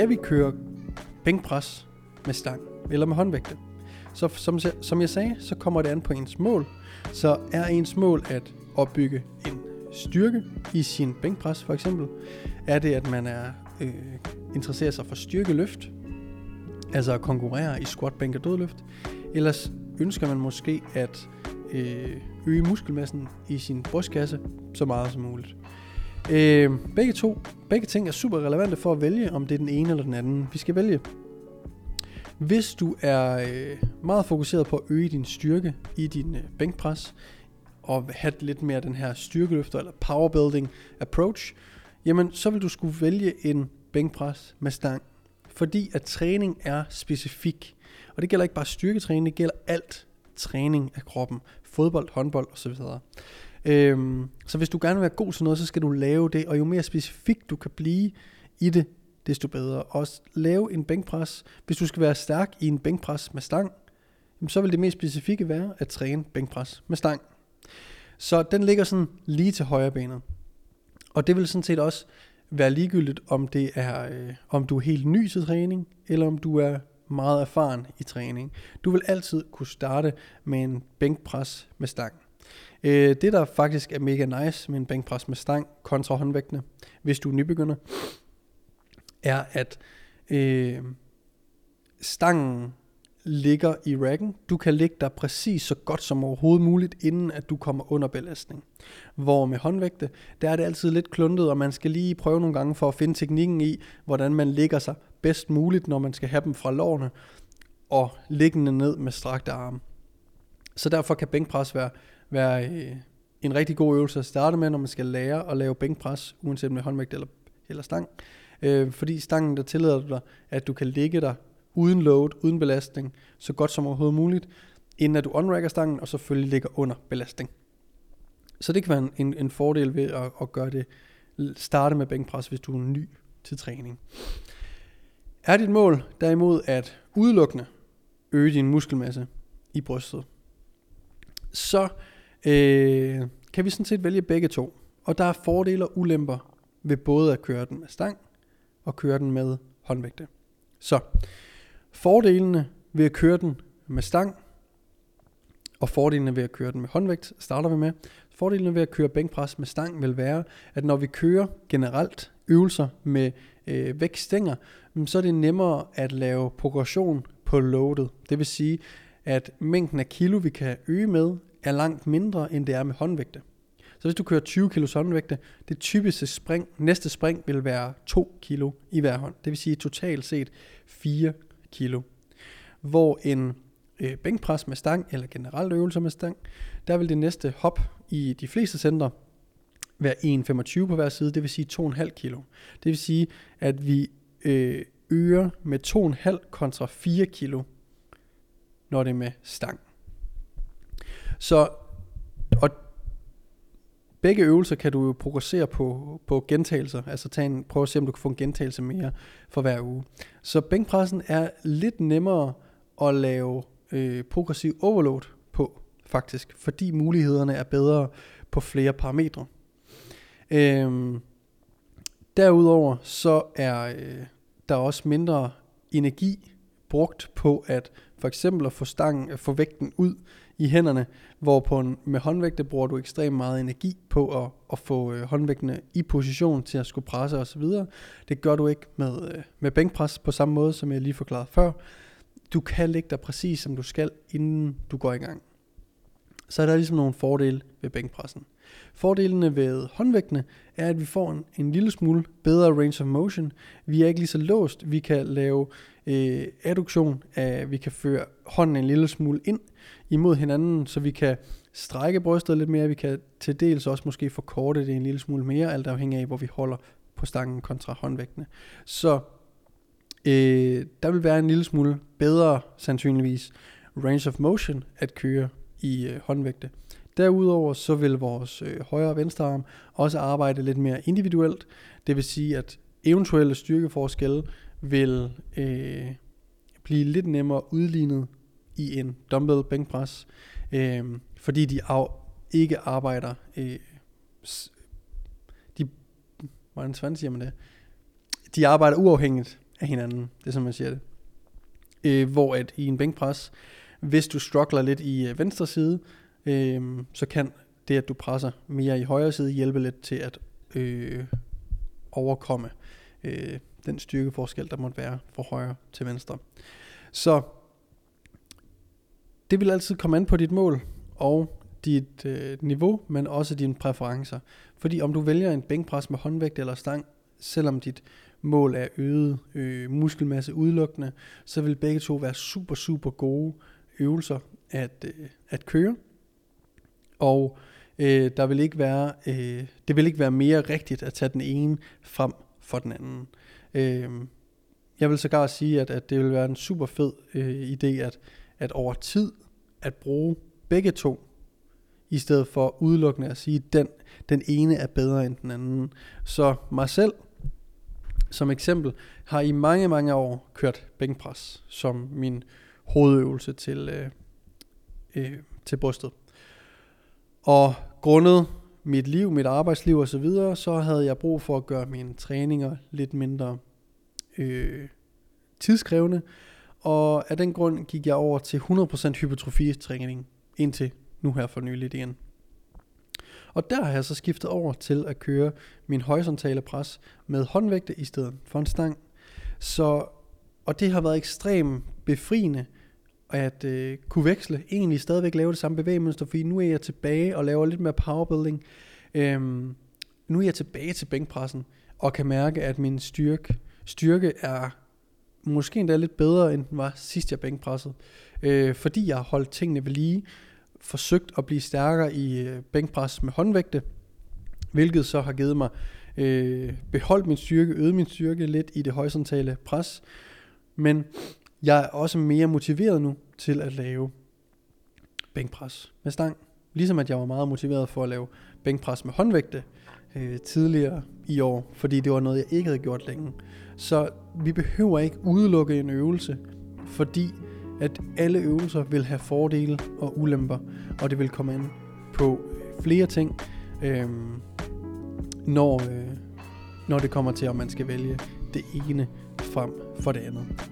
Skal vi køre bænkpres med stang eller med håndvægte? Så som, som jeg sagde, så kommer det an på ens mål. Så er ens mål at opbygge en styrke i sin bænkpres for eksempel? Er det, at man er øh, interesserer sig for styrkeløft? Altså at konkurrere i squat, bænk og dødløft? Ellers ønsker man måske at øh, øge muskelmassen i sin brystkasse så meget som muligt. Øh, begge to, begge ting er super relevante for at vælge, om det er den ene eller den anden. Vi skal vælge. Hvis du er øh, meget fokuseret på at øge din styrke i din øh, bænkpres, og have lidt mere den her styrkeløfter eller powerbuilding approach, jamen så vil du skulle vælge en bænkpres med stang. Fordi at træning er specifik. Og det gælder ikke bare styrketræning, det gælder alt træning af kroppen. Fodbold, håndbold osv. Øhm, så hvis du gerne vil være god til noget, så skal du lave det, og jo mere specifik du kan blive i det, desto bedre. Og lave en bænkpres. Hvis du skal være stærk i en bænkpres med stang, så vil det mest specifikke være at træne bænkpres med stang. Så den ligger sådan lige til højre benet. Og det vil sådan set også være ligegyldigt, om det er, øh, om du er helt ny til træning, eller om du er meget erfaren i træning. Du vil altid kunne starte med en bænkpres med stang. Øh, det der faktisk er mega nice med en bænkpres med stang kontra håndvægtene, hvis du er nybegynder, er at øh, stangen ligger i racken. Du kan ligge der præcis så godt som overhovedet muligt, inden at du kommer under belastning. Hvor med håndvægte, der er det altid lidt kluntet, og man skal lige prøve nogle gange for at finde teknikken i, hvordan man ligger sig bedst muligt, når man skal have dem fra lårene, og liggende ned med strakte arme. Så derfor kan bænkpres være være øh, en rigtig god øvelse at starte med, når man skal lære at lave bænkpres, uanset med håndvægt eller, eller stang. Øh, fordi stangen, der tillader dig, at du kan ligge der uden load, uden belastning, så godt som overhovedet muligt, inden at du unracker stangen, og selvfølgelig ligger under belastning. Så det kan være en, en fordel ved at, at gøre det, starte med bænkpres, hvis du er ny til træning. Er dit mål derimod at udelukkende øge din muskelmasse i brystet, så øh, kan vi sådan set vælge begge to. Og der er fordele og ulemper ved både at køre den med stang og køre den med håndvægte. Så fordelene ved at køre den med stang og fordelene ved at køre den med håndvægt starter vi med. Fordelene ved at køre bænkpres med stang vil være, at når vi kører generelt øvelser med øh, vægtstænger, mm, så er det nemmere at lave progression på loadet. Det vil sige, at mængden af kilo, vi kan øge med, er langt mindre, end det er med håndvægte. Så hvis du kører 20 kg håndvægte, det typiske spring, næste spring vil være 2 kg i hver hånd. Det vil sige totalt set 4 kg. Hvor en øh, bænkpres med stang, eller generelt øvelser med stang, der vil det næste hop i de fleste centre være 1,25 på hver side, det vil sige 2,5 kg. Det vil sige, at vi øh, øger med 2,5 kontra 4 kg, når det er med stang. Så, og begge øvelser kan du jo progressere på, på gentagelser, altså tage en, prøv at se, om du kan få en gentagelse mere for hver uge. Så bænkpressen er lidt nemmere at lave øh, progressiv overload på, faktisk, fordi mulighederne er bedre på flere parametre. Øhm, derudover så er øh, der også mindre energi brugt på at for eksempel at få stangen, at få vægten ud i hænderne, hvor på en, med håndvægte bruger du ekstremt meget energi på at, at få øh, håndvægtene i position til at skulle presse osv. Det gør du ikke med, øh, med bænkpres på samme måde, som jeg lige forklarede før. du kan lægge dig præcis som du skal, inden du går i gang. Så er der ligesom nogle fordele ved bænkpressen. Fordelene ved håndvægtene er, at vi får en, en lille smule bedre range of motion. Vi er ikke lige så låst. Vi kan lave øh, adduktion, at vi kan føre hånden en lille smule ind imod hinanden, så vi kan strække brystet lidt mere. Vi kan til dels også måske forkorte det en lille smule mere, alt afhængig af, hvor vi holder på stangen kontra håndvægtene. Så øh, der vil være en lille smule bedre, sandsynligvis, range of motion at køre i øh, håndvægte. Derudover så vil vores øh, højre og venstre arm også arbejde lidt mere individuelt. Det vil sige, at eventuelle styrkeforskelle vil øh, blive lidt nemmere udlignet i en dumbbell bænkpres, øh, fordi de af, ikke arbejder, øh, de, hvordan fanden siger man det? De arbejder uafhængigt af hinanden, det er som man siger det. Øh, hvor at i en bænkpres, hvis du struggler lidt i øh, venstre side, øh, så kan det, at du presser mere i højre side, hjælpe lidt til at øh, overkomme øh, den styrkeforskel, der måtte være fra højre til venstre. Så det vil altid komme an på dit mål og dit øh, niveau, men også dine præferencer. Fordi om du vælger en bænkpres med håndvægt eller stang, selvom dit mål er øget øh, muskelmasse udelukkende, så vil begge to være super, super gode øvelser at, øh, at køre. Og øh, Øh, der vil ikke være, øh, det vil ikke være mere rigtigt at tage den ene frem for den anden. Øh, jeg vil sågar sige, at, at det vil være en super fed øh, idé, at, at over tid at bruge begge to, i stedet for udelukkende at sige, at den, den ene er bedre end den anden. Så mig selv, som eksempel, har i mange, mange år kørt bænkpres som min hovedøvelse til, øh, øh, til brystet. Og grundet mit liv, mit arbejdsliv osv., så, videre, så havde jeg brug for at gøre mine træninger lidt mindre øh, tidskrævende. Og af den grund gik jeg over til 100% hypertrofitræning indtil nu her for nyligt igen. Og der har jeg så skiftet over til at køre min horisontale pres med håndvægte i stedet for en stang. Så, og det har været ekstremt befriende at øh, kunne veksle, egentlig stadigvæk lave det samme bevægemønster, fordi nu er jeg tilbage og laver lidt mere powerbuilding. Øhm, nu er jeg tilbage til bænkpressen, og kan mærke, at min styrke, styrke er måske endda lidt bedre, end den var sidst jeg bænkpressede. Øh, fordi jeg har holdt tingene ved lige, forsøgt at blive stærkere i øh, bænkpres med håndvægte, hvilket så har givet mig øh, beholdt min styrke, øget min styrke lidt i det horisontale pres. Men jeg er også mere motiveret nu til at lave bænkpres med stang. Ligesom at jeg var meget motiveret for at lave bænkpres med håndvægte øh, tidligere i år, fordi det var noget, jeg ikke havde gjort længe. Så vi behøver ikke udelukke en øvelse, fordi at alle øvelser vil have fordele og ulemper, og det vil komme an på øh, flere ting, øh, når, øh, når det kommer til, om man skal vælge det ene frem for det andet.